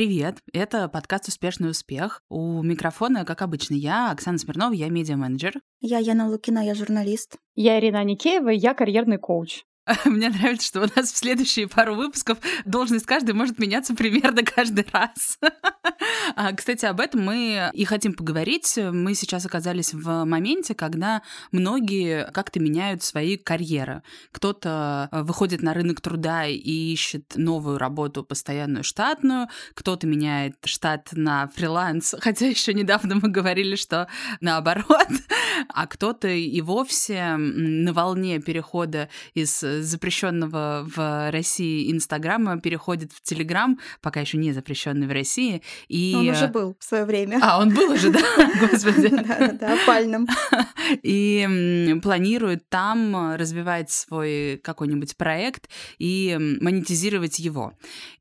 Привет, это подкаст «Успешный успех». У микрофона, как обычно, я, Оксана Смирнова, я медиа-менеджер. Я Яна Лукина, я журналист. Я Ирина Никеева, я карьерный коуч. Мне нравится, что у нас в следующие пару выпусков должность каждой может меняться примерно каждый раз. А, кстати, об этом мы и хотим поговорить. Мы сейчас оказались в моменте, когда многие как-то меняют свои карьеры. Кто-то э, выходит на рынок труда и ищет новую работу, постоянную штатную, кто-то меняет штат на фриланс, хотя еще недавно мы говорили, что наоборот, а кто-то и вовсе на волне перехода из запрещенного в России Инстаграма переходит в Телеграм, пока еще не запрещенный в России. И... Он уже был в свое время. А, он был уже, да? Господи. Да-да-да, опальным. И планирует там развивать свой какой-нибудь проект и монетизировать его.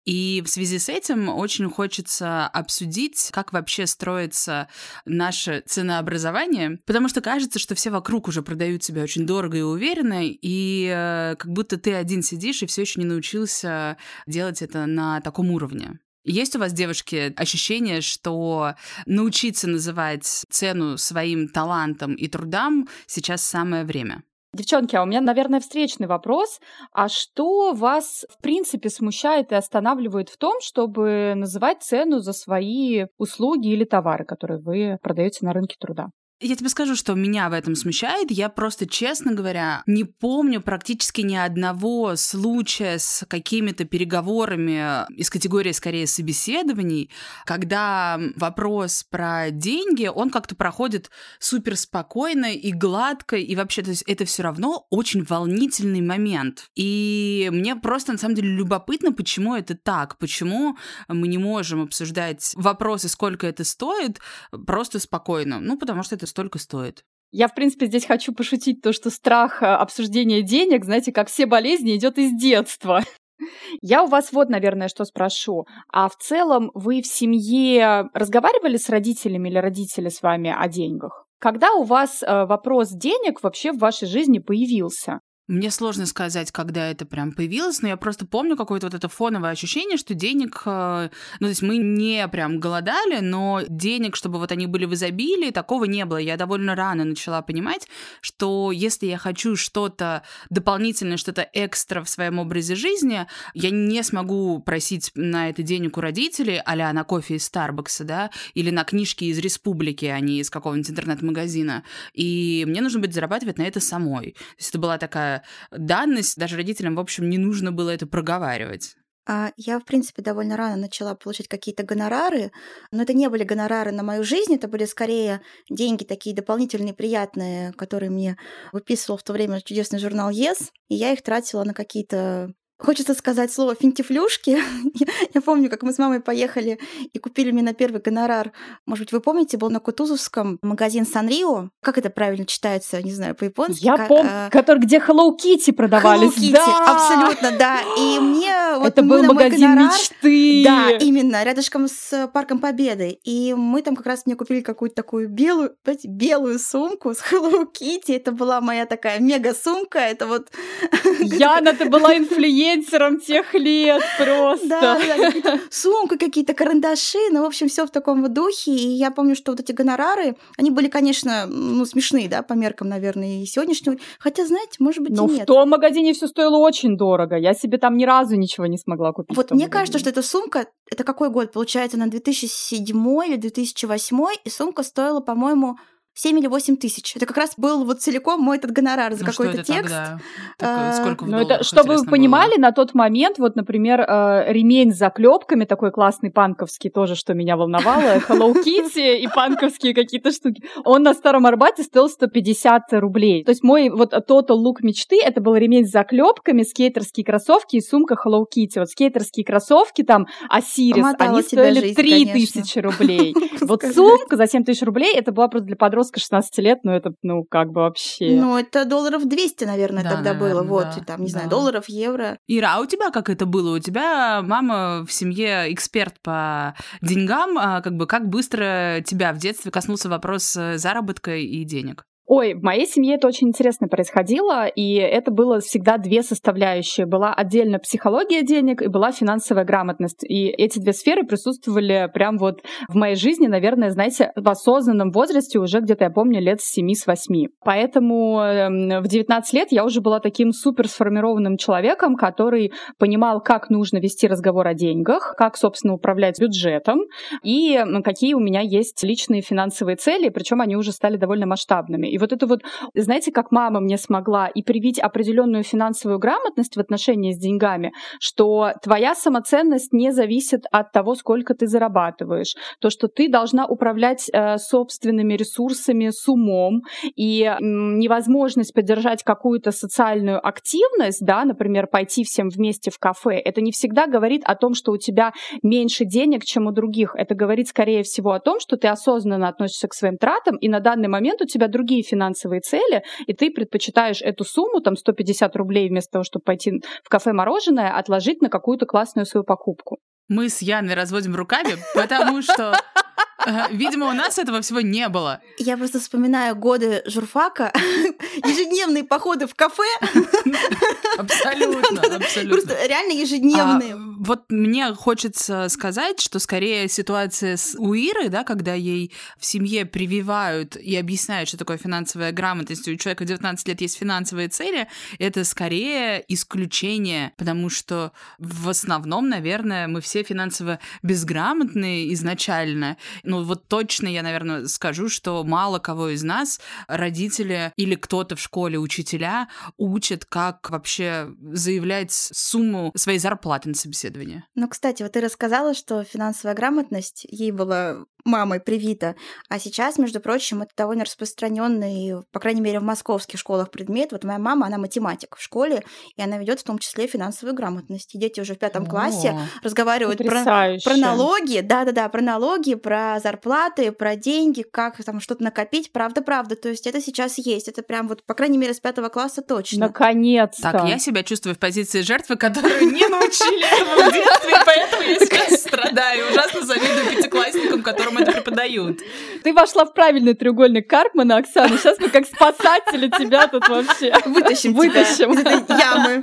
И в связи с этим очень хочется обсудить, как вообще строится наше ценообразование, потому что кажется, что все вокруг уже продают себя очень дорого и уверенно, и э, будто ты один сидишь и все еще не научился делать это на таком уровне. Есть у вас, девушки, ощущение, что научиться называть цену своим талантам и трудам сейчас самое время? Девчонки, а у меня, наверное, встречный вопрос. А что вас, в принципе, смущает и останавливает в том, чтобы называть цену за свои услуги или товары, которые вы продаете на рынке труда? Я тебе скажу, что меня в этом смущает. Я просто, честно говоря, не помню практически ни одного случая с какими-то переговорами из категории, скорее, собеседований, когда вопрос про деньги, он как-то проходит супер спокойно и гладко, и вообще, то есть это все равно очень волнительный момент. И мне просто, на самом деле, любопытно, почему это так, почему мы не можем обсуждать вопросы, сколько это стоит, просто спокойно. Ну, потому что это столько стоит. Я, в принципе, здесь хочу пошутить то, что страх э, обсуждения денег, знаете, как все болезни, идет из детства. Я у вас вот, наверное, что спрошу. А в целом вы в семье разговаривали с родителями или родители с вами о деньгах? Когда у вас э, вопрос денег вообще в вашей жизни появился? Мне сложно сказать, когда это прям появилось, но я просто помню какое-то вот это фоновое ощущение, что денег, э, ну, то есть мы не прям голодали, но денег, чтобы вот они были в изобилии, такого не было. Я довольно рано начала понимать, что если я хочу что-то дополнительное, что-то экстра в своем образе жизни, я не смогу просить на это денег у родителей, а на кофе из Старбакса, да, или на книжки из Республики, а не из какого-нибудь интернет-магазина. И мне нужно будет зарабатывать на это самой. То есть это была такая данность, даже родителям, в общем, не нужно было это проговаривать. А, я, в принципе, довольно рано начала получать какие-то гонорары, но это не были гонорары на мою жизнь, это были скорее деньги такие дополнительные, приятные, которые мне выписывал в то время чудесный журнал ЕС, и я их тратила на какие-то Хочется сказать слово финтифлюшки. Я помню, как мы с мамой поехали и купили мне на первый гонорар. Может быть, вы помните, был на Кутузовском магазин Санрио. Как это правильно читается? Не знаю, по-японски. Я помню, а... который, где Hello Kitty продавались. Hello Kitty, да! абсолютно, да. И мне вот это был магазин гонорар, мечты. Да, именно, рядышком с Парком Победы. И мы там как раз мне купили какую-то такую белую, знаете, белую сумку с Hello Kitty. Это была моя такая мега-сумка. Это вот... Яна, ты была инфлюенсером тех лет просто. Да, да, какие-то сумка, какие-то карандаши, ну, в общем, все в таком духе. И я помню, что вот эти гонорары, они были, конечно, ну, смешные, да, по меркам, наверное, и сегодняшнего. Хотя, знаете, может быть, Но и нет. в том магазине все стоило очень дорого. Я себе там ни разу ничего не смогла купить. Вот мне магазине. кажется, что эта сумка, это какой год? Получается, на 2007 или 2008, и сумка стоила, по-моему, 7 или 8 тысяч. Это как раз был вот целиком мой этот гонорар за ну, какой-то текст. Тогда? Так, сколько ну, это, чтобы вы понимали, было? на тот момент, вот, например, э, ремень с заклепками, такой классный панковский, тоже, что меня волновало, Hello Kitty и панковские какие-то штуки, он на Старом Арбате стоил 150 рублей. То есть мой вот total лук мечты, это был ремень с заклепками, скейтерские кроссовки и сумка Hello Kitty. Вот скейтерские кроссовки там, Асирис, они стоили 3000 рублей. Вот сумка за 7 тысяч рублей, это была просто для подростков подростка 16 лет, ну это, ну, как бы вообще... Ну, это долларов 200, наверное, да, тогда наверное, было. Вот, да, и там, не да. знаю, долларов, евро. Ира, а у тебя как это было? У тебя мама в семье эксперт по деньгам. А как бы как быстро тебя в детстве коснулся вопрос заработка и денег? Ой, в моей семье это очень интересно происходило, и это было всегда две составляющие. Была отдельно психология денег и была финансовая грамотность. И эти две сферы присутствовали прям вот в моей жизни, наверное, знаете, в осознанном возрасте уже где-то, я помню, лет с 7-8. Поэтому эм, в 19 лет я уже была таким супер сформированным человеком, который понимал, как нужно вести разговор о деньгах, как, собственно, управлять бюджетом и какие у меня есть личные финансовые цели, причем они уже стали довольно масштабными. И вот это вот, знаете, как мама мне смогла и привить определенную финансовую грамотность в отношении с деньгами, что твоя самоценность не зависит от того, сколько ты зарабатываешь, то, что ты должна управлять э, собственными ресурсами с умом, и э, невозможность поддержать какую-то социальную активность, да, например, пойти всем вместе в кафе, это не всегда говорит о том, что у тебя меньше денег, чем у других. Это говорит, скорее всего, о том, что ты осознанно относишься к своим тратам, и на данный момент у тебя другие финансовые цели, и ты предпочитаешь эту сумму, там 150 рублей, вместо того, чтобы пойти в кафе мороженое, отложить на какую-то классную свою покупку. Мы с Яной разводим руками, потому что Видимо, у нас этого всего не было. Я просто вспоминаю годы журфака, ежедневные походы в кафе. Абсолютно, абсолютно. Просто реально ежедневные. А, вот мне хочется сказать, что скорее ситуация с у Иры, да, когда ей в семье прививают и объясняют, что такое финансовая грамотность, у человека в 19 лет есть финансовые цели, это скорее исключение, потому что в основном, наверное, мы все финансово безграмотные изначально, ну вот точно я, наверное, скажу, что мало кого из нас родители или кто-то в школе, учителя учат, как вообще заявлять сумму своей зарплаты на собеседование. Ну, кстати, вот ты рассказала, что финансовая грамотность ей была мамой привита. А сейчас, между прочим, это довольно распространенный, по крайней мере, в московских школах предмет. Вот моя мама, она математик в школе, и она ведет в том числе финансовую грамотность. И дети уже в пятом О, классе разговаривают про, про налоги, да-да-да, про налоги, про зарплаты, про деньги, как там что-то накопить. Правда-правда. То есть это сейчас есть. Это прям вот, по крайней мере, с пятого класса точно. Наконец-то. Так, я себя чувствую в позиции жертвы, которую не научили этому в детстве, поэтому я сейчас страдаю. Ужасно завидую пятиклассникам, которым это преподают. Ты вошла в правильный треугольник Карпмана, Оксана. Сейчас мы как спасатели тебя тут вообще вытащим, вытащим. из этой ямы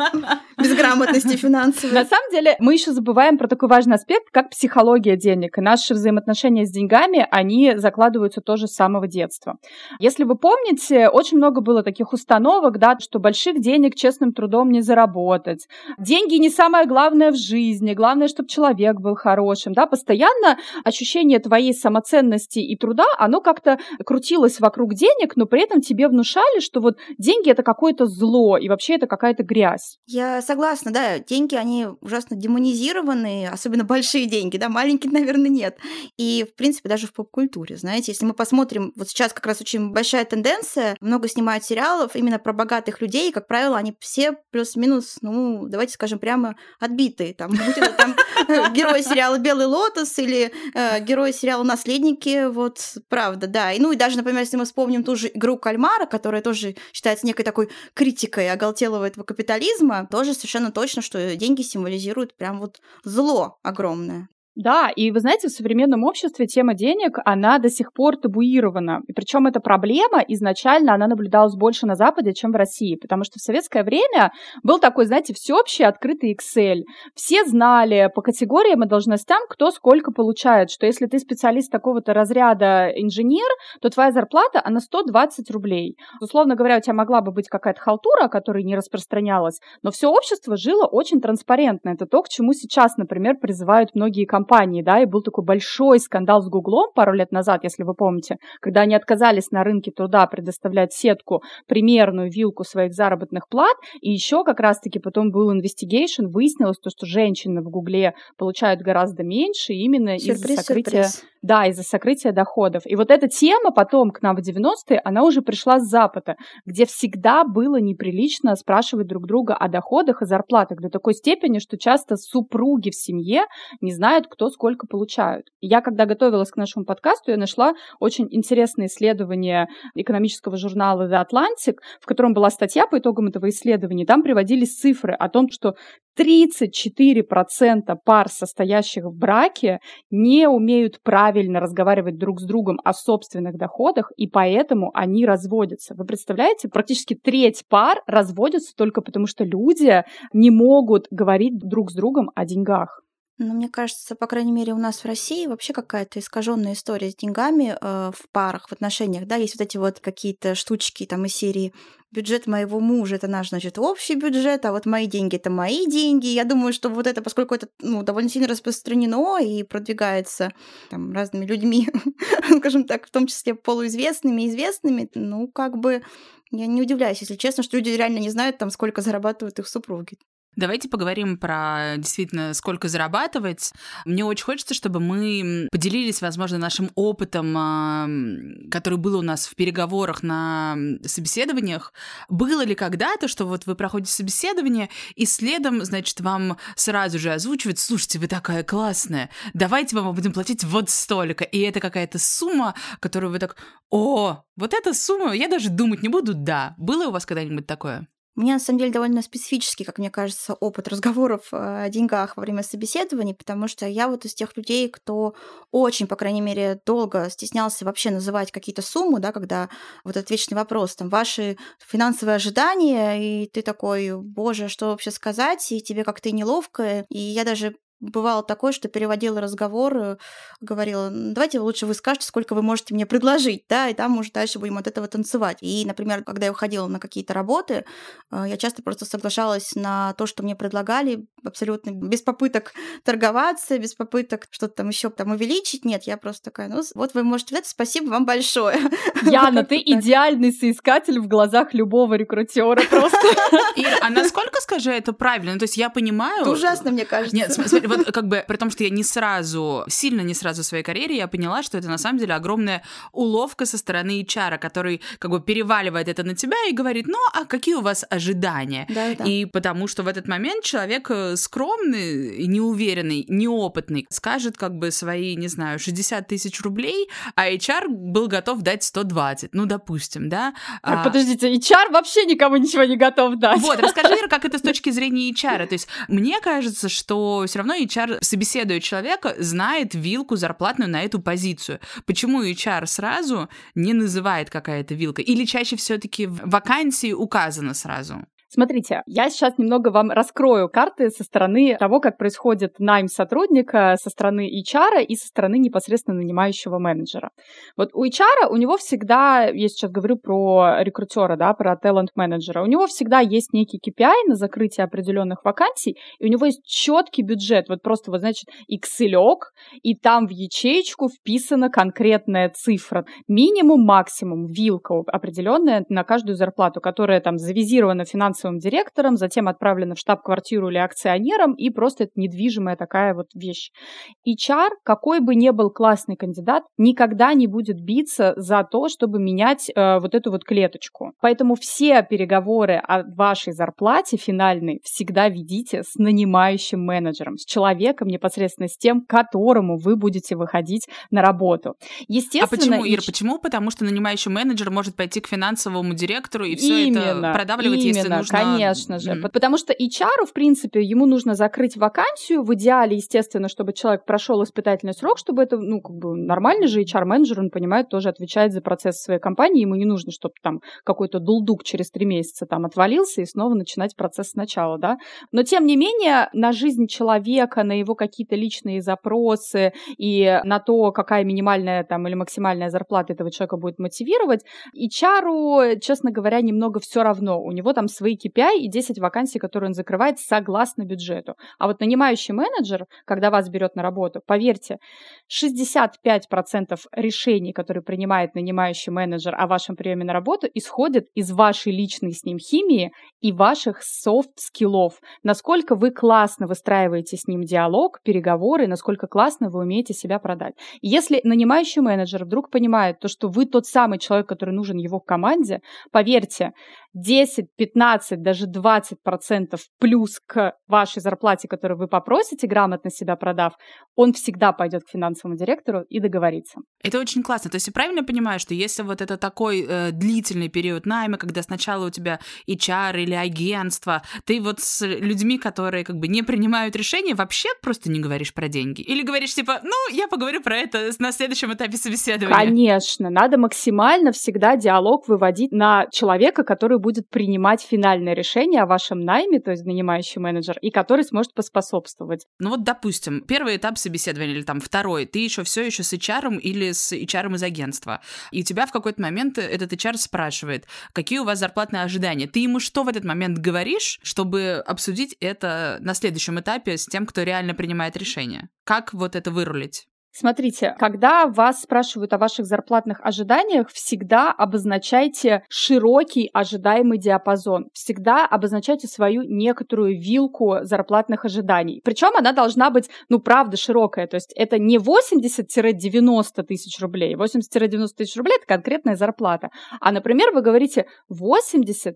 безграмотности финансовой. На самом деле, мы еще забываем про такой важный аспект, как психология денег. И наши взаимоотношения с деньгами, они закладываются тоже с самого детства. Если вы помните, очень много было таких установок, да, что больших денег честным трудом не заработать. Деньги не самое главное в жизни, главное, чтобы человек был хорошим, да, постоянно ощущение твоей самоценности и труда, оно как-то крутилось вокруг денег, но при этом тебе внушали, что вот деньги это какое-то зло, и вообще это какая-то грязь. Я согласна, да, деньги, они ужасно демонизированы, особенно большие деньги, да, маленькие, наверное, нет. И, в принципе, даже в поп-культуре, знаете, если мы посмотрим, вот сейчас как раз очень большая тенденция, много снимают сериалов именно про богатых людей, и, как правило, они все плюс-минус, ну, давайте скажем прямо, отбитые, там, будь это там герой сериала «Белый лотос» или э, герой сериала наследники, вот правда, да. И, ну и даже, например, если мы вспомним ту же игру кальмара, которая тоже считается некой такой критикой оголтелого этого капитализма, тоже совершенно точно, что деньги символизируют прям вот зло огромное. Да, и вы знаете, в современном обществе тема денег, она до сих пор табуирована. И причем эта проблема изначально, она наблюдалась больше на Западе, чем в России, потому что в советское время был такой, знаете, всеобщий открытый Excel. Все знали по категориям и должностям, кто сколько получает, что если ты специалист такого-то разряда инженер, то твоя зарплата, она 120 рублей. Условно говоря, у тебя могла бы быть какая-то халтура, которая не распространялась, но все общество жило очень транспарентно. Это то, к чему сейчас, например, призывают многие компании компании, да, и был такой большой скандал с Гуглом пару лет назад, если вы помните, когда они отказались на рынке труда предоставлять сетку примерную вилку своих заработных плат, и еще как раз-таки потом был инвестигейшн, выяснилось то, что женщины в Гугле получают гораздо меньше именно из-за сокрытия... Сюрприз. Да, из-за сокрытия доходов. И вот эта тема потом к нам в 90-е, она уже пришла с Запада, где всегда было неприлично спрашивать друг друга о доходах и зарплатах до такой степени, что часто супруги в семье не знают, кто сколько получают. Я, когда готовилась к нашему подкасту, я нашла очень интересное исследование экономического журнала The Atlantic, в котором была статья по итогам этого исследования. Там приводились цифры о том, что 34% пар, состоящих в браке, не умеют правильно разговаривать друг с другом о собственных доходах, и поэтому они разводятся. Вы представляете, практически треть пар разводятся только потому, что люди не могут говорить друг с другом о деньгах. Ну, мне кажется, по крайней мере, у нас в России вообще какая-то искаженная история с деньгами э, в парах, в отношениях, да, есть вот эти вот какие-то штучки там из серии бюджет моего мужа это наш, значит, общий бюджет, а вот мои деньги это мои деньги. Я думаю, что вот это, поскольку это ну, довольно сильно распространено и продвигается там, разными людьми, скажем так, в том числе полуизвестными, известными, ну, как бы я не удивляюсь, если честно, что люди реально не знают, там, сколько зарабатывают их супруги. Давайте поговорим про действительно, сколько зарабатывать. Мне очень хочется, чтобы мы поделились, возможно, нашим опытом, а, который был у нас в переговорах на собеседованиях. Было ли когда-то, что вот вы проходите собеседование, и следом, значит, вам сразу же озвучивают, слушайте, вы такая классная, давайте вам будем платить вот столько. И это какая-то сумма, которую вы так, о, вот эта сумма, я даже думать не буду, да. Было у вас когда-нибудь такое? У меня, на самом деле, довольно специфический, как мне кажется, опыт разговоров э, о деньгах во время собеседований, потому что я вот из тех людей, кто очень, по крайней мере, долго стеснялся вообще называть какие-то суммы, да, когда вот этот вечный вопрос, там, ваши финансовые ожидания, и ты такой, боже, что вообще сказать, и тебе как-то неловко, и я даже Бывало такое, что переводила разговор, говорила, давайте лучше вы скажете, сколько вы можете мне предложить, да, и там уже дальше будем от этого танцевать. И, например, когда я уходила на какие-то работы, э, я часто просто соглашалась на то, что мне предлагали, абсолютно без попыток торговаться, без попыток что-то там еще там увеличить. Нет, я просто такая, ну, вот вы можете это, спасибо вам большое. Яна, ты идеальный соискатель в глазах любого рекрутера просто. Ира, а насколько, скажи, это правильно? То есть я понимаю... Это ужасно, мне кажется. Нет, смотри, вот как бы, при том, что я не сразу, сильно не сразу в своей карьере, я поняла, что это на самом деле огромная уловка со стороны HR, который как бы переваливает это на тебя и говорит, ну, а какие у вас ожидания? Да, да. И потому что в этот момент человек э, скромный, неуверенный, неопытный, скажет как бы свои, не знаю, 60 тысяч рублей, а HR был готов дать 120, ну, допустим, да? Так, а... подождите, HR вообще никому ничего не готов дать. Вот, расскажи, Ира, как это с точки зрения HR. То есть мне кажется, что все равно HR, собеседуя человека, знает вилку зарплатную на эту позицию. Почему HR сразу не называет какая-то вилка? Или чаще все-таки в вакансии указано сразу? Смотрите, я сейчас немного вам раскрою карты со стороны того, как происходит найм сотрудника, со стороны HR и со стороны непосредственно нанимающего менеджера. Вот у HR у него всегда, я сейчас говорю про рекрутера, да, про талант-менеджера, у него всегда есть некий KPI на закрытие определенных вакансий, и у него есть четкий бюджет, вот просто, вот, значит, Excel, и там в ячеечку вписана конкретная цифра, минимум, максимум, вилка определенная на каждую зарплату, которая там завизирована финансово финансовым директором, затем отправлена в штаб-квартиру или акционером, и просто это недвижимая такая вот вещь. HR, какой бы ни был классный кандидат, никогда не будет биться за то, чтобы менять э, вот эту вот клеточку. Поэтому все переговоры о вашей зарплате финальной всегда ведите с нанимающим менеджером, с человеком непосредственно с тем, которому вы будете выходить на работу. Естественно, а почему, Ир, почему? Потому что нанимающий менеджер может пойти к финансовому директору и все это продавливать, именно. если нужно... Конечно же. Mm-hmm. Потому что HR, в принципе, ему нужно закрыть вакансию. В идеале, естественно, чтобы человек прошел испытательный срок, чтобы это, ну, как бы нормальный же HR-менеджер, он понимает, тоже отвечает за процесс своей компании. Ему не нужно, чтобы там какой-то дулдук через три месяца там отвалился и снова начинать процесс сначала, да. Но, тем не менее, на жизнь человека, на его какие-то личные запросы и на то, какая минимальная там или максимальная зарплата этого человека будет мотивировать, HR, честно говоря, немного все равно. У него там свои KPI и 10 вакансий, которые он закрывает согласно бюджету. А вот нанимающий менеджер, когда вас берет на работу, поверьте, 65% решений, которые принимает нанимающий менеджер о вашем приеме на работу, исходят из вашей личной с ним химии и ваших soft skill ов. Насколько вы классно выстраиваете с ним диалог, переговоры, насколько классно вы умеете себя продать. Если нанимающий менеджер вдруг понимает то, что вы тот самый человек, который нужен его команде, поверьте, 10-15 15, даже 20 процентов плюс к вашей зарплате, которую вы попросите, грамотно себя продав, он всегда пойдет к финансовому директору и договорится. Это очень классно. То есть я правильно понимаю, что если вот это такой э, длительный период найма, когда сначала у тебя HR или агентство, ты вот с людьми, которые как бы не принимают решения, вообще просто не говоришь про деньги? Или говоришь типа, ну, я поговорю про это на следующем этапе собеседования? Конечно. Надо максимально всегда диалог выводить на человека, который будет принимать финальное решение о вашем найме, то есть нанимающий менеджер, и который сможет поспособствовать. Ну вот, допустим, первый этап собеседования или там второй, ты еще все еще с HR или с HR из агентства, и у тебя в какой-то момент этот HR спрашивает, какие у вас зарплатные ожидания. Ты ему что в этот момент говоришь, чтобы обсудить это на следующем этапе с тем, кто реально принимает решение? Как вот это вырулить? Смотрите, когда вас спрашивают о ваших зарплатных ожиданиях, всегда обозначайте широкий ожидаемый диапазон. Всегда обозначайте свою некоторую вилку зарплатных ожиданий. Причем она должна быть, ну, правда, широкая. То есть это не 80-90 тысяч рублей. 80-90 тысяч рублей – это конкретная зарплата. А, например, вы говорите 80-130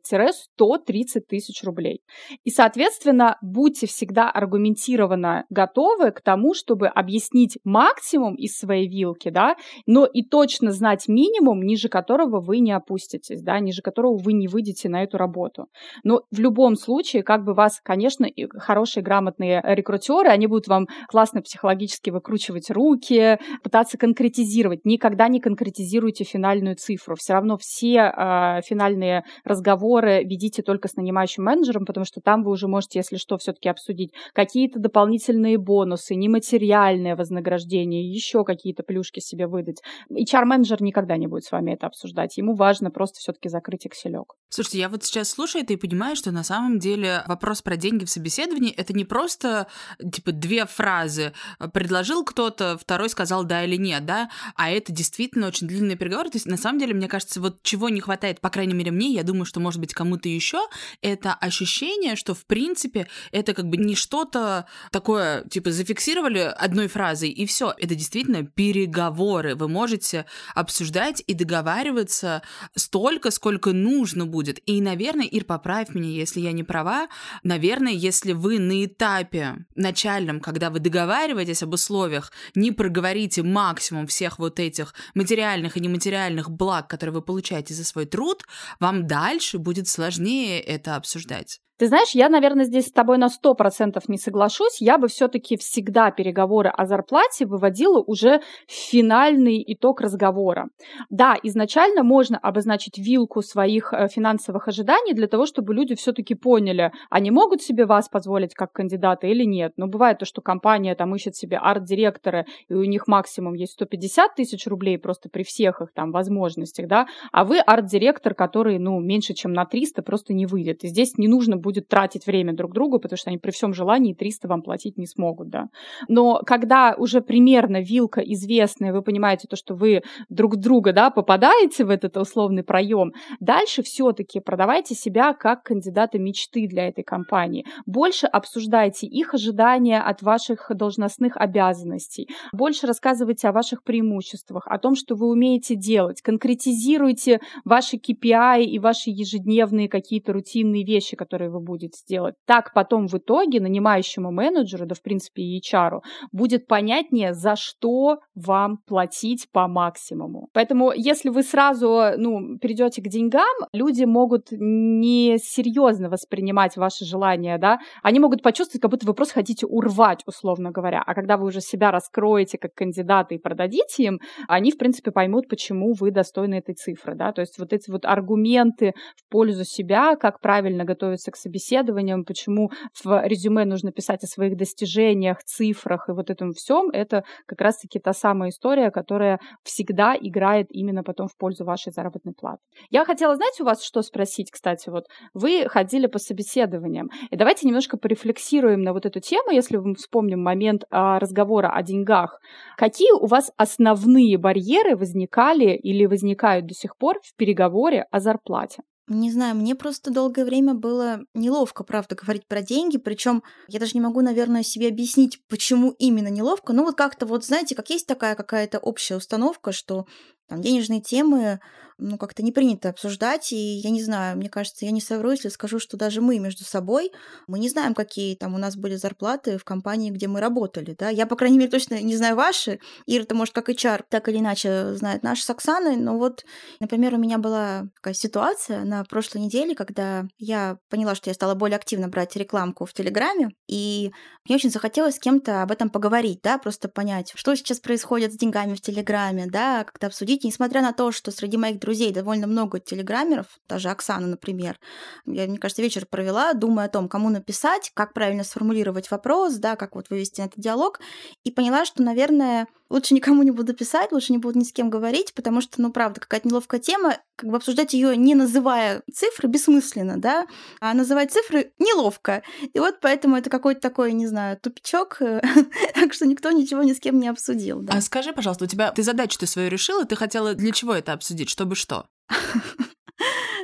тысяч рублей. И, соответственно, будьте всегда аргументированно готовы к тому, чтобы объяснить максимум, максимум из своей вилки, да, но и точно знать минимум, ниже которого вы не опуститесь, да, ниже которого вы не выйдете на эту работу. Но в любом случае, как бы вас, конечно, хорошие, грамотные рекрутеры, они будут вам классно психологически выкручивать руки, пытаться конкретизировать. Никогда не конкретизируйте финальную цифру. Все равно все э, финальные разговоры ведите только с нанимающим менеджером, потому что там вы уже можете, если что, все-таки обсудить какие-то дополнительные бонусы, нематериальное вознаграждение, еще какие-то плюшки себе выдать. HR-менеджер никогда не будет с вами это обсуждать. Ему важно просто все-таки закрыть экселек. Слушайте, я вот сейчас слушаю это и понимаю, что на самом деле вопрос про деньги в собеседовании это не просто типа две фразы. Предложил кто-то, второй сказал да или нет, да, а это действительно очень длинный переговор. То есть на самом деле, мне кажется, вот чего не хватает, по крайней мере мне, я думаю, что может быть кому-то еще, это ощущение, что в принципе это как бы не что-то такое, типа зафиксировали одной фразой и все это действительно переговоры. Вы можете обсуждать и договариваться столько, сколько нужно будет. И, наверное, Ир, поправь меня, если я не права, наверное, если вы на этапе начальном, когда вы договариваетесь об условиях, не проговорите максимум всех вот этих материальных и нематериальных благ, которые вы получаете за свой труд, вам дальше будет сложнее это обсуждать. Ты знаешь, я, наверное, здесь с тобой на сто процентов не соглашусь. Я бы все-таки всегда переговоры о зарплате выводила уже в финальный итог разговора. Да, изначально можно обозначить вилку своих э, финансовых ожиданий для того, чтобы люди все-таки поняли, они могут себе вас позволить как кандидата или нет. Но бывает то, что компания там ищет себе арт-директора, и у них максимум есть 150 тысяч рублей просто при всех их там возможностях, да, а вы арт-директор, который, ну, меньше, чем на 300 просто не выйдет. И здесь не нужно будет будет тратить время друг другу, потому что они при всем желании 300 вам платить не смогут, да. Но когда уже примерно вилка известная, вы понимаете то, что вы друг друга, да, попадаете в этот условный проем, дальше все-таки продавайте себя как кандидата мечты для этой компании. Больше обсуждайте их ожидания от ваших должностных обязанностей, больше рассказывайте о ваших преимуществах, о том, что вы умеете делать, конкретизируйте ваши KPI и ваши ежедневные какие-то рутинные вещи, которые вы будет сделать. Так потом в итоге нанимающему менеджеру, да в принципе и HR, будет понятнее, за что вам платить по максимуму. Поэтому если вы сразу ну, перейдете к деньгам, люди могут несерьезно воспринимать ваши желания, да, они могут почувствовать, как будто вы просто хотите урвать, условно говоря. А когда вы уже себя раскроете как кандидата и продадите им, они, в принципе, поймут, почему вы достойны этой цифры, да, то есть вот эти вот аргументы в пользу себя, как правильно готовиться к собеседованием, почему в резюме нужно писать о своих достижениях, цифрах и вот этом всем, это как раз-таки та самая история, которая всегда играет именно потом в пользу вашей заработной платы. Я хотела, знаете, у вас что спросить, кстати, вот вы ходили по собеседованиям, и давайте немножко порефлексируем на вот эту тему, если мы вспомним момент а, разговора о деньгах. Какие у вас основные барьеры возникали или возникают до сих пор в переговоре о зарплате? Не знаю, мне просто долгое время было неловко, правда, говорить про деньги, причем я даже не могу, наверное, себе объяснить, почему именно неловко. Ну вот как-то вот, знаете, как есть такая какая-то общая установка, что там денежные темы ну, как-то не принято обсуждать, и я не знаю, мне кажется, я не совру, если скажу, что даже мы между собой, мы не знаем, какие там у нас были зарплаты в компании, где мы работали, да, я, по крайней мере, точно не знаю ваши, Ира-то, может, как HR, так или иначе знает наши с Оксаной, но вот, например, у меня была такая ситуация на прошлой неделе, когда я поняла, что я стала более активно брать рекламку в Телеграме, и мне очень захотелось с кем-то об этом поговорить, да, просто понять, что сейчас происходит с деньгами в Телеграме, да, как-то обсудить, несмотря на то, что среди моих друзей довольно много телеграммеров, даже Оксана, например, я, мне кажется, вечер провела, думая о том, кому написать, как правильно сформулировать вопрос, да, как вот вывести этот диалог, и поняла, что, наверное, лучше никому не буду писать, лучше не буду ни с кем говорить, потому что, ну, правда, какая-то неловкая тема, как бы обсуждать ее не называя цифры бессмысленно, да, а называть цифры неловко. И вот поэтому это какой-то такой, не знаю, тупичок, так что никто ничего ни с кем не обсудил. Да. А скажи, пожалуйста, у тебя ты задачу ты свою решила, ты хотела для чего это обсудить, чтобы что?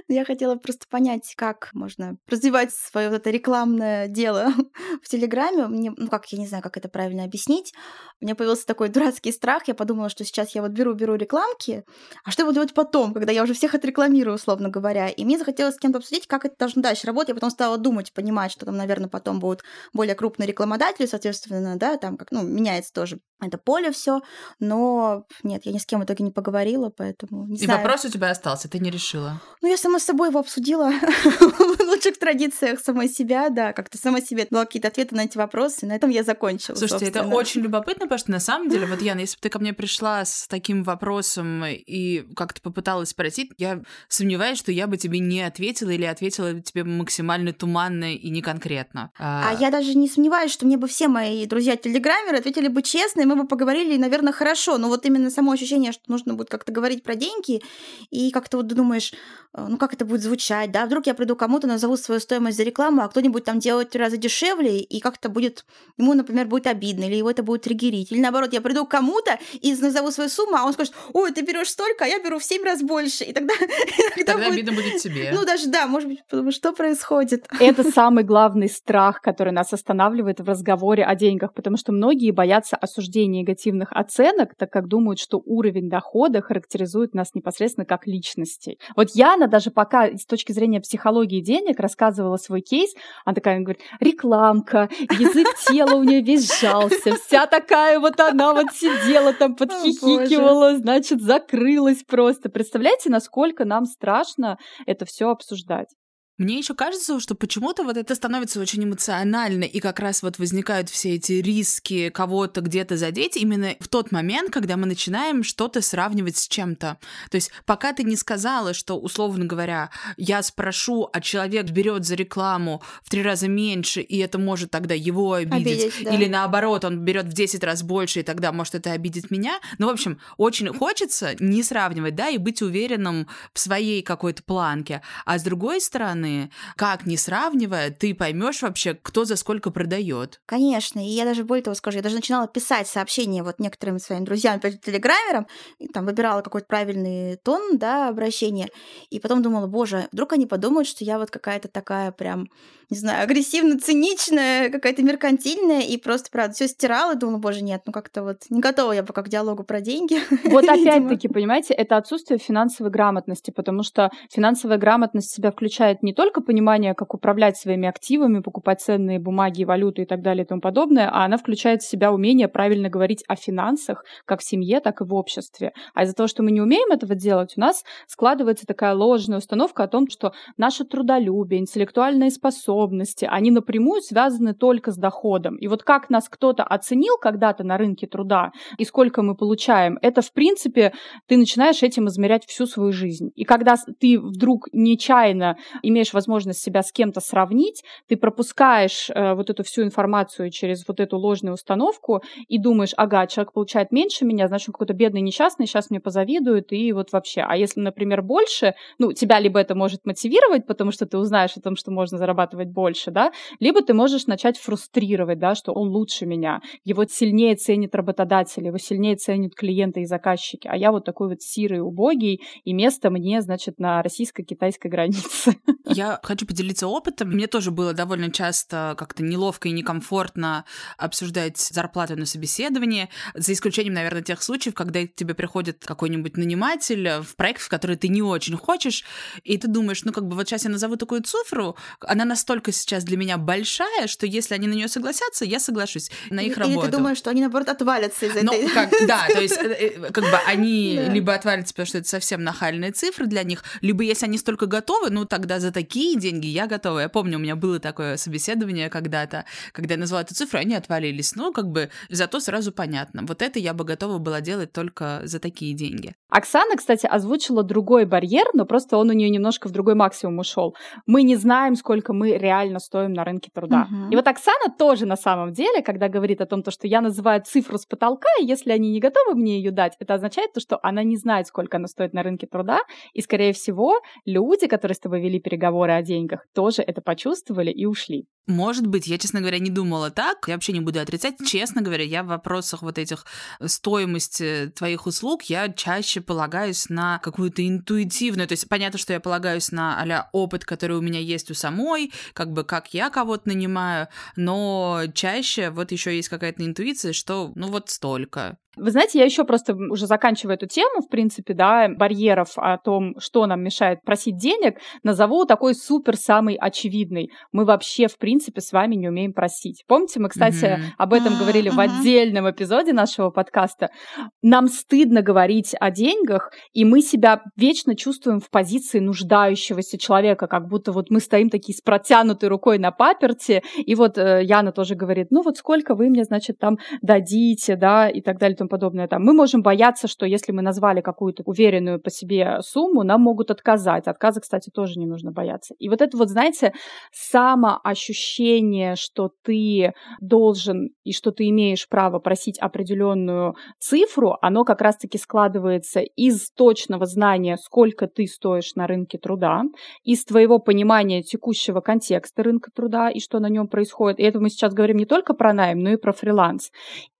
Я хотела просто понять, как можно развивать свое вот это рекламное дело в Телеграме. Мне, ну как, я не знаю, как это правильно объяснить. У меня появился такой дурацкий страх. Я подумала, что сейчас я вот беру-беру рекламки, а что я буду делать потом, когда я уже всех отрекламирую, условно говоря. И мне захотелось с кем-то обсудить, как это должно дальше работать. Я потом стала думать, понимать, что там, наверное, потом будут более крупные рекламодатели, соответственно, да, там как, ну, меняется тоже это поле все, но нет, я ни с кем в итоге не поговорила, поэтому не И знаю. вопрос у тебя остался, ты не решила. Ну, я сама с собой его обсудила в лучших традициях самой себя, да, как-то сама себе дала какие-то ответы на эти вопросы, на этом я закончила. Слушайте, это собственно. очень любопытно, потому что на самом деле, вот, Яна, если бы ты ко мне пришла с таким вопросом и как-то попыталась спросить, я сомневаюсь, что я бы тебе не ответила или ответила тебе максимально туманно и не конкретно. А я даже не сомневаюсь, что мне бы все мои друзья-телеграммеры ответили бы честно, мы бы поговорили, наверное, хорошо. Но вот именно само ощущение, что нужно будет как-то говорить про деньги, и как-то вот думаешь, э, ну как это будет звучать, да, вдруг я приду кому-то, назову свою стоимость за рекламу, а кто-нибудь там делает в три раза дешевле, и как-то будет, ему, например, будет обидно, или его это будет триггерить. Или наоборот, я приду к кому-то и назову свою сумму, а он скажет, ой, ты берешь столько, а я беру в семь раз больше. И тогда... Тогда, тогда будет... обидно будет тебе. Ну даже, да, может быть, потому что происходит. Это самый главный страх, который нас останавливает в разговоре о деньгах, потому что многие боятся осуждения негативных оценок, так как думают, что уровень дохода характеризует нас непосредственно как личностей. Вот Яна даже пока с точки зрения психологии денег рассказывала свой кейс, она такая говорит, рекламка, язык тела у нее весь сжался, вся такая вот она вот сидела там, подхихикивала, О, значит, закрылась просто. Представляете, насколько нам страшно это все обсуждать? Мне еще кажется, что почему-то вот это становится очень эмоционально, и как раз вот возникают все эти риски кого-то где-то задеть именно в тот момент, когда мы начинаем что-то сравнивать с чем-то. То есть пока ты не сказала, что, условно говоря, я спрошу, а человек берет за рекламу в три раза меньше, и это может тогда его обидеть, обидеть да. или наоборот, он берет в 10 раз больше, и тогда может это обидеть меня. Ну, в общем, очень хочется не сравнивать, да, и быть уверенным в своей какой-то планке. А с другой стороны, стороны, как не сравнивая, ты поймешь вообще, кто за сколько продает. Конечно, и я даже более того скажу, я даже начинала писать сообщения вот некоторым своим друзьям, телеграммерам, и там выбирала какой-то правильный тон, да, обращения, и потом думала, боже, вдруг они подумают, что я вот какая-то такая прям, не знаю, агрессивно-циничная, какая-то меркантильная, и просто, правда, все стирала, и думала, боже, нет, ну как-то вот не готова я пока к диалогу про деньги. Вот опять-таки, понимаете, это отсутствие финансовой грамотности, потому что финансовая грамотность себя включает не только понимание, как управлять своими активами, покупать ценные бумаги, валюту и так далее и тому подобное, а она включает в себя умение правильно говорить о финансах, как в семье, так и в обществе. А из-за того, что мы не умеем этого делать, у нас складывается такая ложная установка о том, что наше трудолюбие, интеллектуальные способности, они напрямую связаны только с доходом. И вот как нас кто-то оценил когда-то на рынке труда и сколько мы получаем, это, в принципе, ты начинаешь этим измерять всю свою жизнь. И когда ты вдруг нечаянно имеешь возможность себя с кем-то сравнить, ты пропускаешь э, вот эту всю информацию через вот эту ложную установку и думаешь, ага, человек получает меньше меня, значит, он какой-то бедный несчастный, сейчас мне позавидует, и вот вообще. А если, например, больше, ну, тебя либо это может мотивировать, потому что ты узнаешь о том, что можно зарабатывать больше, да, либо ты можешь начать фрустрировать, да, что он лучше меня, его сильнее ценит работодатель, его сильнее ценят клиенты и заказчики, а я вот такой вот сирый, убогий, и место мне, значит, на российско-китайской границе. Я хочу поделиться опытом. Мне тоже было довольно часто как-то неловко и некомфортно обсуждать зарплату на собеседовании, за исключением, наверное, тех случаев, когда к тебе приходит какой-нибудь наниматель в проект, в который ты не очень хочешь, и ты думаешь, ну как бы вот сейчас я назову такую цифру, она настолько сейчас для меня большая, что если они на нее согласятся, я соглашусь на их Или работу. ты думаешь, что они, наоборот, отвалятся из Ну, этой... как, да, то есть, э, э, как бы они либо отвалятся, потому что это совсем нахальные цифры для них, либо если они столько готовы, ну, тогда за такие деньги я готова. Я помню, у меня было такое собеседование когда-то, когда я назвала эту цифру, они отвалились. Ну, как бы, зато сразу понятно. Вот это я бы готова была делать только за такие деньги. Оксана, кстати, озвучила другой барьер, но просто он у нее немножко в другой максимум ушел. Мы не знаем, сколько мы реально стоим на рынке труда. Мгм. И вот Оксана тоже на самом деле, когда говорит о том, то, что я называю цифру с потолка, и если они не готовы мне ее дать, это означает то, что она не знает, сколько она стоит на рынке труда, и, скорее всего, люди, которые с тобой вели переговоры о деньгах, тоже это почувствовали и ушли. Может быть, я, честно говоря, не думала так. Я вообще не буду отрицать. Честно говоря, я в вопросах вот этих э, стоимости твоих услуг, я чаще полагаюсь на какую-то интуитивную. То есть понятно, что я полагаюсь на а опыт, который у меня есть у самой, как бы как я кого-то нанимаю, но чаще вот еще есть какая-то интуиция, что ну вот столько. Вы знаете, я еще просто уже заканчиваю эту тему, в принципе, да, барьеров о том, что нам мешает просить денег, назову такой супер самый очевидный. Мы вообще, в принципе, с вами не умеем просить. Помните, мы, кстати, Мгм. об этом А, говорили в ага. отдельном эпизоде нашего подкаста. Нам стыдно говорить о деньгах, и мы себя вечно чувствуем в позиции нуждающегося человека, как будто вот мы стоим такие с протянутой рукой на паперте, и вот э, Яна тоже говорит, ну вот сколько вы мне, значит, там дадите, да, и так далее и тому подобное. Там. Мы можем бояться, что если мы назвали какую-то уверенную по себе сумму, нам могут отказать. Отказа, кстати, тоже не нужно бояться. И вот это вот, знаете, самоощущение, что ты должен и что ты имеешь право просить определенную цифру, оно как раз-таки складывается из точного знания, сколько ты стоишь на рынке труда, из твоего понимания текущего контекста рынка труда и что на нем происходит. И это мы сейчас говорим не только про найм, но и про фриланс.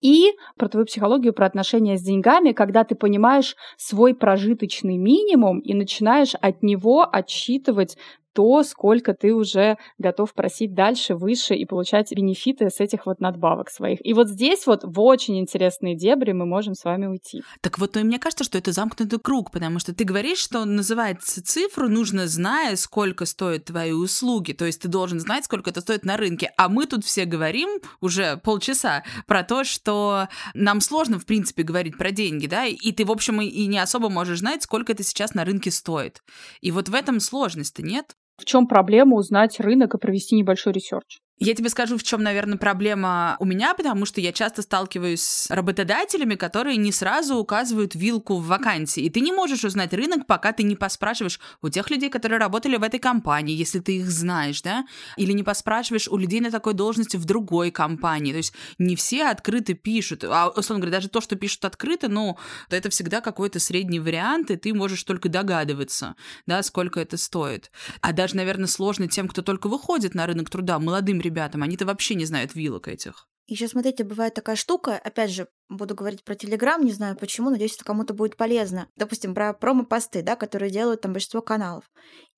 И про твою психологию, про отношения с деньгами, когда ты понимаешь свой прожиточный минимум и начинаешь от него отсчитывать то, сколько ты уже готов просить дальше, выше и получать бенефиты с этих вот надбавок своих. И вот здесь вот в очень интересные дебри мы можем с вами уйти. Так вот, ну, и мне кажется, что это замкнутый круг, потому что ты говоришь, что называть цифру нужно, зная, сколько стоят твои услуги. То есть ты должен знать, сколько это стоит на рынке. А мы тут все говорим уже полчаса про то, что нам сложно, в принципе, говорить про деньги, да, и ты, в общем, и не особо можешь знать, сколько это сейчас на рынке стоит. И вот в этом сложность-то нет. В чем проблема узнать рынок и провести небольшой research? Я тебе скажу, в чем, наверное, проблема у меня, потому что я часто сталкиваюсь с работодателями, которые не сразу указывают вилку в вакансии. И ты не можешь узнать рынок, пока ты не поспрашиваешь у тех людей, которые работали в этой компании, если ты их знаешь, да? Или не поспрашиваешь у людей на такой должности в другой компании. То есть не все открыто пишут. А, условно говоря, даже то, что пишут открыто, ну, то это всегда какой-то средний вариант, и ты можешь только догадываться, да, сколько это стоит. А даже, наверное, сложно тем, кто только выходит на рынок труда, молодым ребятам, они-то вообще не знают вилок этих. Еще смотрите, бывает такая штука, опять же, буду говорить про Телеграм, не знаю почему, надеюсь, это кому-то будет полезно. Допустим, про промо-посты, да, которые делают там большинство каналов.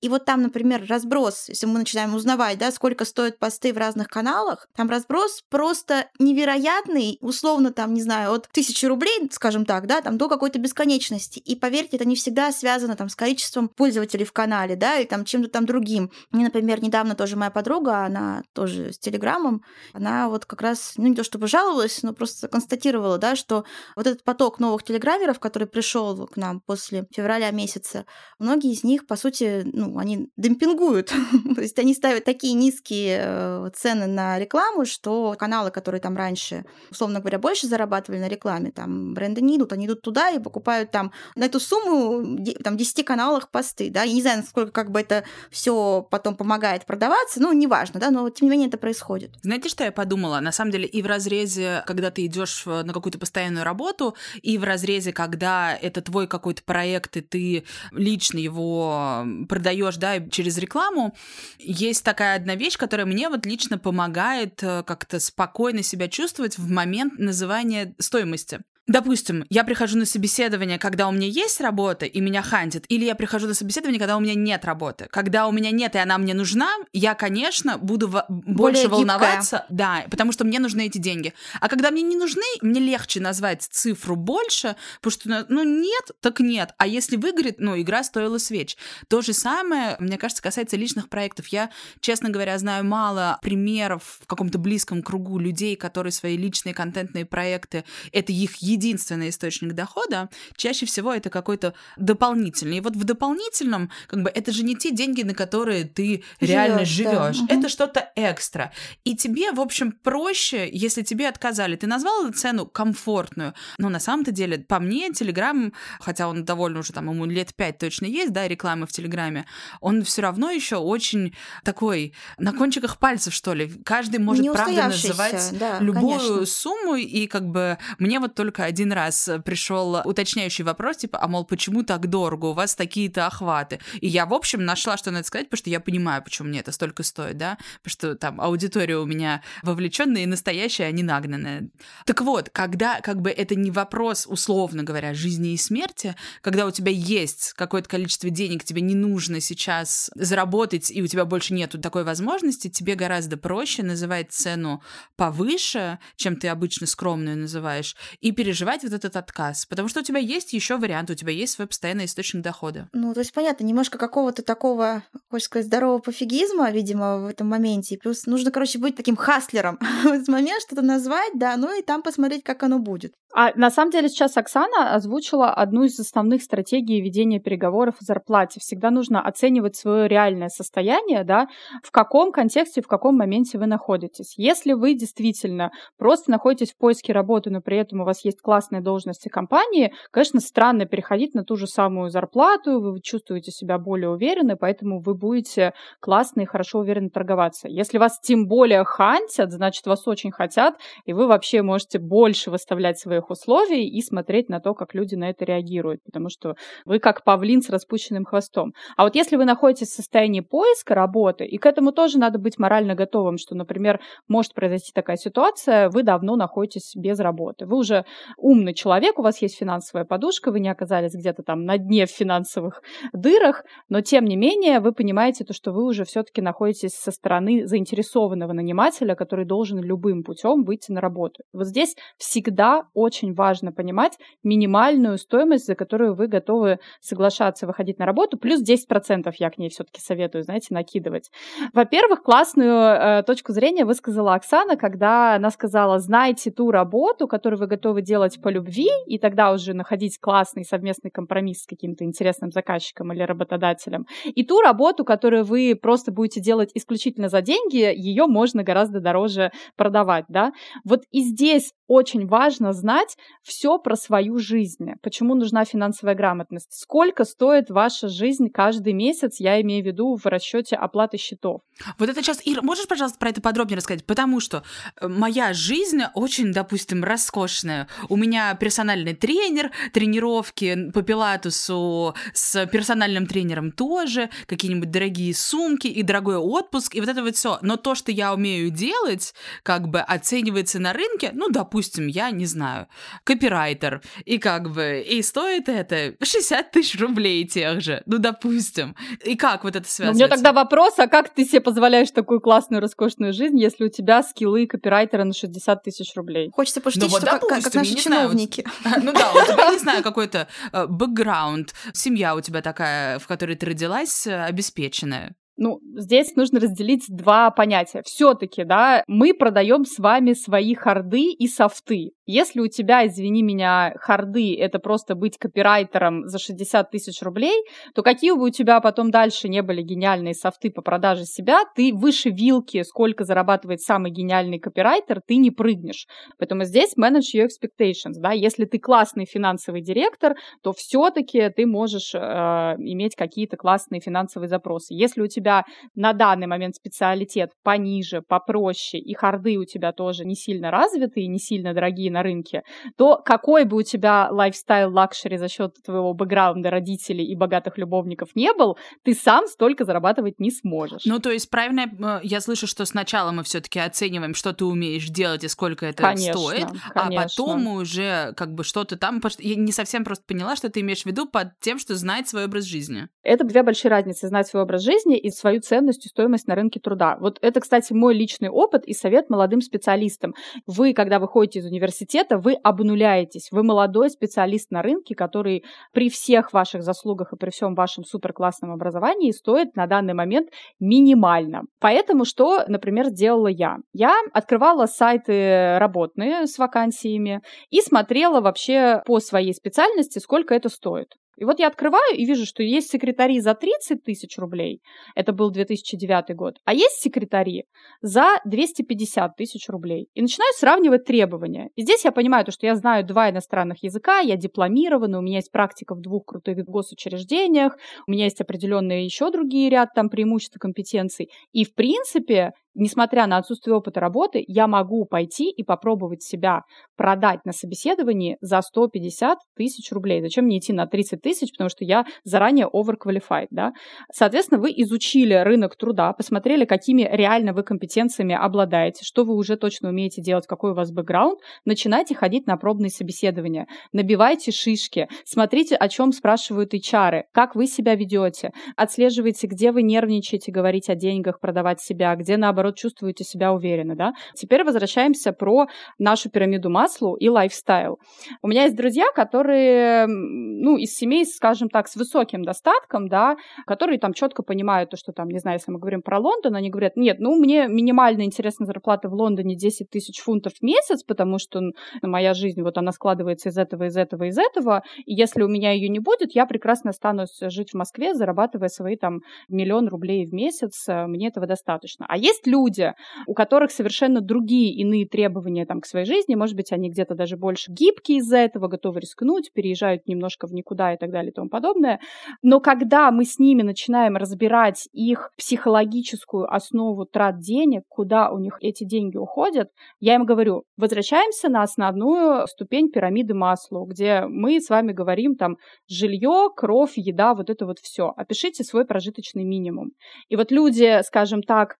И вот там, например, разброс, если мы начинаем узнавать, да, сколько стоят посты в разных каналах, там разброс просто невероятный, условно там, не знаю, от тысячи рублей, скажем так, да, там до какой-то бесконечности. И поверьте, это не всегда связано там с количеством пользователей в канале, да, и там чем-то там другим. Мне, например, недавно тоже моя подруга, она тоже с Телеграмом, она вот как раз, ну не то чтобы жаловалась, но просто констатировала, да, что вот этот поток новых телеграммеров, который пришел к нам после февраля месяца, многие из них, по сути, ну, они демпингуют. То есть они ставят такие низкие э, цены на рекламу, что каналы, которые там раньше, условно говоря, больше зарабатывали на рекламе, там бренды не идут, они идут туда и покупают там на эту сумму там 10 каналах посты, да, я не знаю, насколько как бы это все потом помогает продаваться, ну, неважно, да, но тем не менее это происходит. Знаете, что я подумала? На самом деле, и в разрезе, когда ты идешь на какую-то постоянную работу, и в разрезе, когда это твой какой-то проект, и ты лично его продаешь, да, через рекламу, есть такая одна вещь, которая мне вот лично помогает э, как-то спокойно себя чувствовать в момент называния стоимости. Допустим, я прихожу на собеседование, когда у меня есть работа, и меня хантит, или я прихожу на собеседование, когда у меня нет работы. Когда у меня нет, и она мне нужна, я, конечно, буду в... больше гибкая. волноваться, да, потому что мне нужны эти деньги. А когда мне не нужны, мне легче назвать цифру больше, потому что, ну, нет, так нет. А если выгорит, ну, игра стоила свеч. То же самое, мне кажется, касается личных проектов. Я, честно говоря, знаю мало примеров в каком-то близком кругу людей, которые свои личные контентные проекты, это их единственный источник дохода, чаще всего это какой-то дополнительный. И вот в дополнительном, как бы, это же не те деньги, на которые ты реально живешь. да. Это что-то экстра. И тебе, в общем, проще, если тебе отказали. Ты назвал эту цену комфортную. Но на самом-то деле, по мне, Телеграм, хотя он довольно уже там ему лет пять точно есть, да, рекламы в Телеграме, он все равно еще очень такой на кончиках пальцев, что ли. Каждый может правда называть да, любую конечно. сумму, и как бы мне вот только один раз пришел уточняющий вопрос, типа, а мол, почему так дорого, у вас такие-то охваты? И я, в общем, нашла, что надо сказать, потому что я понимаю, почему мне это столько стоит, да, потому что там аудитория у меня вовлеченная и настоящая, а не нагнанная. Так вот, когда как бы это не вопрос, условно говоря, жизни и смерти, когда у тебя есть какое-то количество денег, тебе не нужно сейчас заработать, и у тебя больше нету такой возможности, тебе гораздо проще называть цену повыше, чем ты обычно скромную называешь, и переживать вот этот отказ. Потому что у тебя есть еще вариант, у тебя есть свой постоянный источник дохода. Ну, то есть, понятно, немножко какого-то такого, хочешь сказать, здорового пофигизма, видимо, в этом моменте. Плюс нужно, короче, быть таким хаслером в этот момент, что-то назвать, да, ну и там посмотреть, как оно будет. А на самом деле сейчас Оксана озвучила одну из основных стратегий ведения переговоров о зарплате. Всегда нужно оценивать свое реальное состояние, да, в каком контексте, в каком моменте вы находитесь. Если вы действительно просто находитесь в поиске работы, но при этом у вас есть классные должности компании, конечно, странно переходить на ту же самую зарплату, вы чувствуете себя более уверенно, поэтому вы будете классно и хорошо уверенно торговаться. Если вас тем более хантят, значит, вас очень хотят, и вы вообще можете больше выставлять своих условий и смотреть на то, как люди на это реагируют, потому что вы как павлин с распущенным хвостом. А вот если вы находитесь в состоянии поиска работы, и к этому тоже надо быть морально готовым, что, например, может произойти такая ситуация, вы давно находитесь без работы. Вы уже умный человек, у вас есть финансовая подушка, вы не оказались где-то там на дне в финансовых дырах, но тем не менее вы понимаете то, что вы уже все-таки находитесь со стороны заинтересованного нанимателя, который должен любым путем выйти на работу. Вот здесь всегда очень важно понимать минимальную стоимость, за которую вы готовы соглашаться выходить на работу, плюс 10% я к ней все-таки советую, знаете, накидывать. Во-первых, классную э, точку зрения высказала Оксана, когда она сказала, знайте ту работу, которую вы готовы делать по любви, и тогда уже находить классный совместный компромисс с каким-то интересным заказчиком или работодателем, и ту работу, которую вы просто будете делать исключительно за деньги, ее можно гораздо дороже продавать, да. Вот и здесь очень важно знать все про свою жизнь. Почему нужна финансовая грамотность? Сколько стоит ваша жизнь каждый месяц, я имею в виду в расчете оплаты счетов. Вот это сейчас, Ира, можешь, пожалуйста, про это подробнее рассказать? Потому что э, моя жизнь очень, допустим, роскошная. У меня персональный тренер, тренировки по пилатусу с персональным тренером тоже, какие-нибудь дорогие сумки и дорогой отпуск, и вот это вот все. Но то, что я умею делать, как бы оценивается на рынке, ну, допустим, я не знаю, копирайтер, и как бы, и стоит это 60 тысяч рублей тех же, ну, допустим. И как вот это У связывается? меня тогда вопрос, а как ты себе позволяешь такую классную, роскошную жизнь, если у тебя скиллы копирайтера на 60 тысяч рублей? Хочется пошутить, Ну вот, что как, как- как допустим, наши знаю, чиновники. Ну да, у тебя, не знаю, какой-то э, бэкграунд, семья у тебя такая, в которой ты родилась, э, обеспеченная. Ну, здесь нужно разделить два понятия. Все-таки, да, мы продаем с вами свои харды и софты. Если у тебя, извини меня, харды это просто быть копирайтером за 60 тысяч рублей, то какие бы у тебя потом дальше не были гениальные софты по продаже себя, ты выше вилки, сколько зарабатывает самый гениальный копирайтер, ты не прыгнешь. Поэтому здесь manage your expectations, да, если ты классный финансовый директор, то все-таки ты можешь э, иметь какие-то классные финансовые запросы. Если у тебя на данный момент специалитет пониже, попроще, и hard ы у тебя тоже не сильно развитые, не сильно дорогие на на рынке, то какой бы у тебя lifestyle luxury за счет твоего бэкграунда родителей и богатых любовников не был, ты сам столько зарабатывать не сможешь. Ну, то есть, правильно э, я слышу, что сначала мы все-таки оцениваем, что ты умеешь делать и сколько это конечно, стоит, конечно. а потом мы уже как бы что-то там... Я не совсем просто поняла, что ты имеешь в виду под тем, что знать свой образ жизни. Это две большие разницы, знать свой образ жизни и свою ценность и стоимость на рынке труда. Вот это, кстати, мой личный опыт и совет молодым специалистам. Вы, когда выходите из университета, вы обнуляетесь. Вы молодой специалист на рынке, который при всех ваших заслугах и при всем вашем суперклассном образовании стоит на данный момент минимально. Поэтому что, например, сделала я? Я открывала сайты работные с вакансиями и смотрела вообще по своей специальности, сколько это стоит. И вот я открываю и вижу, что есть секретари за 30 тысяч рублей, это был 2009 год, а есть секретари за 250 тысяч рублей. И начинаю сравнивать требования. И здесь я понимаю, то, что я знаю два иностранных языка, я дипломированный, у меня есть практика в двух крутых госучреждениях, у меня есть определенные еще другие ряд там преимуществ и компетенций. И, в принципе, несмотря на отсутствие опыта работы, я могу пойти и попробовать себя продать на собеседовании за 150 тысяч рублей. Зачем мне идти на 30 тысяч, потому что я заранее overqualified, да? Соответственно, вы изучили рынок труда, посмотрели, какими реально вы компетенциями обладаете, что вы уже точно умеете делать, какой у вас бэкграунд, начинайте ходить на пробные собеседования, набивайте шишки, смотрите, о чем спрашивают HR, как вы себя ведете, отслеживайте, где вы нервничаете, говорить о деньгах, продавать себя, где, наоборот, чувствуете себя уверенно, да? Теперь возвращаемся про нашу пирамиду Маслу и лайфстайл. У меня есть друзья, которые, ну, из семей, скажем так, с высоким достатком, да, которые там четко понимают то, что там, не знаю, если мы говорим про Лондон, они говорят, нет, ну, мне минимально интересная зарплата в Лондоне 10 тысяч фунтов в месяц, потому что моя жизнь, вот она складывается из этого, из этого, из этого, и если у меня ее не будет, я прекрасно останусь жить в Москве, зарабатывая свои там миллион рублей в месяц, мне этого достаточно. А есть люди, у которых совершенно другие иные требования там, к своей жизни, может быть, они где-то даже больше гибкие из-за этого, готовы рискнуть, переезжают немножко в никуда и так далее и тому подобное. Но когда мы с ними начинаем разбирать их психологическую основу трат денег, куда у них эти деньги уходят, я им говорю, возвращаемся на основную ступень пирамиды масла, где мы с вами говорим там жилье, кровь, еда, вот это вот все. Опишите свой прожиточный минимум. И вот люди, скажем так,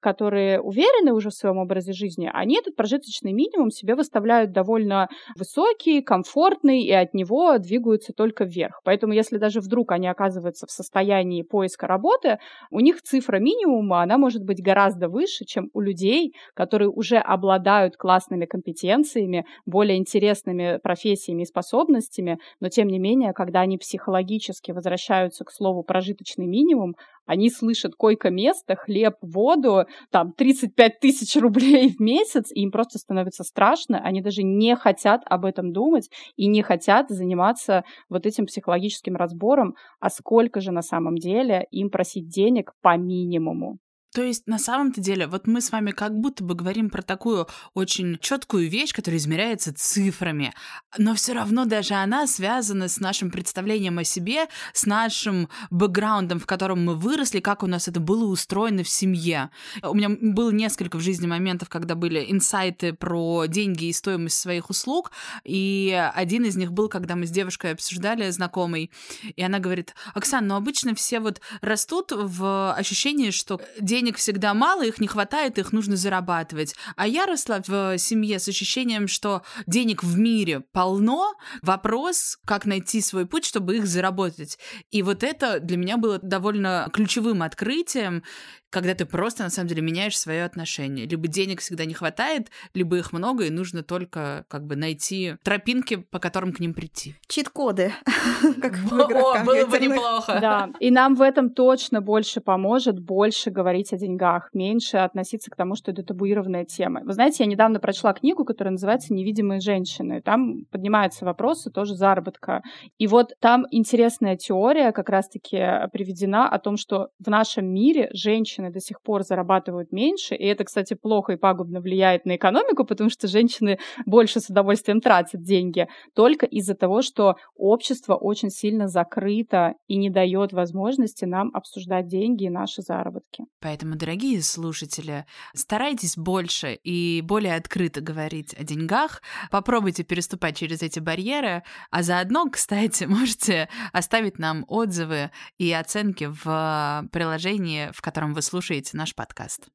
уверены уже в своем образе жизни, они этот прожиточный минимум себе выставляют довольно высокий, комфортный, и от него двигаются только вверх. Поэтому если даже вдруг они оказываются в состоянии поиска работы, у них цифра минимума, она может быть гораздо выше, чем у людей, которые уже обладают классными компетенциями, более интересными профессиями и способностями, но тем не менее, когда они психологически возвращаются к слову прожиточный минимум, они слышат койко-место, хлеб, воду, там 35 тысяч рублей в месяц, и им просто становится страшно, они даже не хотят об этом думать и не хотят заниматься вот этим психологическим разбором, а сколько же на самом деле им просить денег по минимуму. То есть, на самом-то деле, вот мы с вами как будто бы говорим про такую очень четкую вещь, которая измеряется цифрами, но все равно даже она связана с нашим представлением о себе, с нашим бэкграундом, в котором мы выросли, как у нас это было устроено в семье. У меня было несколько в жизни моментов, когда были инсайты про деньги и стоимость своих услуг, и один из них был, когда мы с девушкой обсуждали, знакомой, и она говорит, Оксана, ну обычно все вот растут в ощущении, что деньги денег всегда мало, их не хватает, их нужно зарабатывать. А я росла в семье с ощущением, что денег в мире полно, вопрос, как найти свой путь, чтобы их заработать. И вот это для меня было довольно ключевым открытием, когда ты просто, на самом деле, меняешь свое отношение. Либо денег всегда не хватает, либо их много, и нужно только как бы найти тропинки, по которым к ним прийти. Чит-коды. Как О, было бы неплохо. Да, и нам в этом точно больше поможет, больше говорить о деньгах, меньше относиться к тому, что это табуированная тема. Вы знаете, я недавно прочла книгу, которая называется «Невидимые женщины». Там поднимаются вопросы тоже заработка. И вот там интересная теория как раз-таки приведена о том, что в нашем мире женщины женщины до сих пор зарабатывают меньше, и это, кстати, плохо и пагубно влияет на экономику, потому что женщины больше с удовольствием тратят деньги, только из-за того, что общество очень сильно закрыто и не дает возможности нам обсуждать деньги и наши заработки. Поэтому, дорогие слушатели, старайтесь больше и более открыто говорить о деньгах, попробуйте переступать через эти барьеры, а заодно, кстати, можете оставить нам отзывы и оценки в приложении, в котором вы слушаете наш подкаст.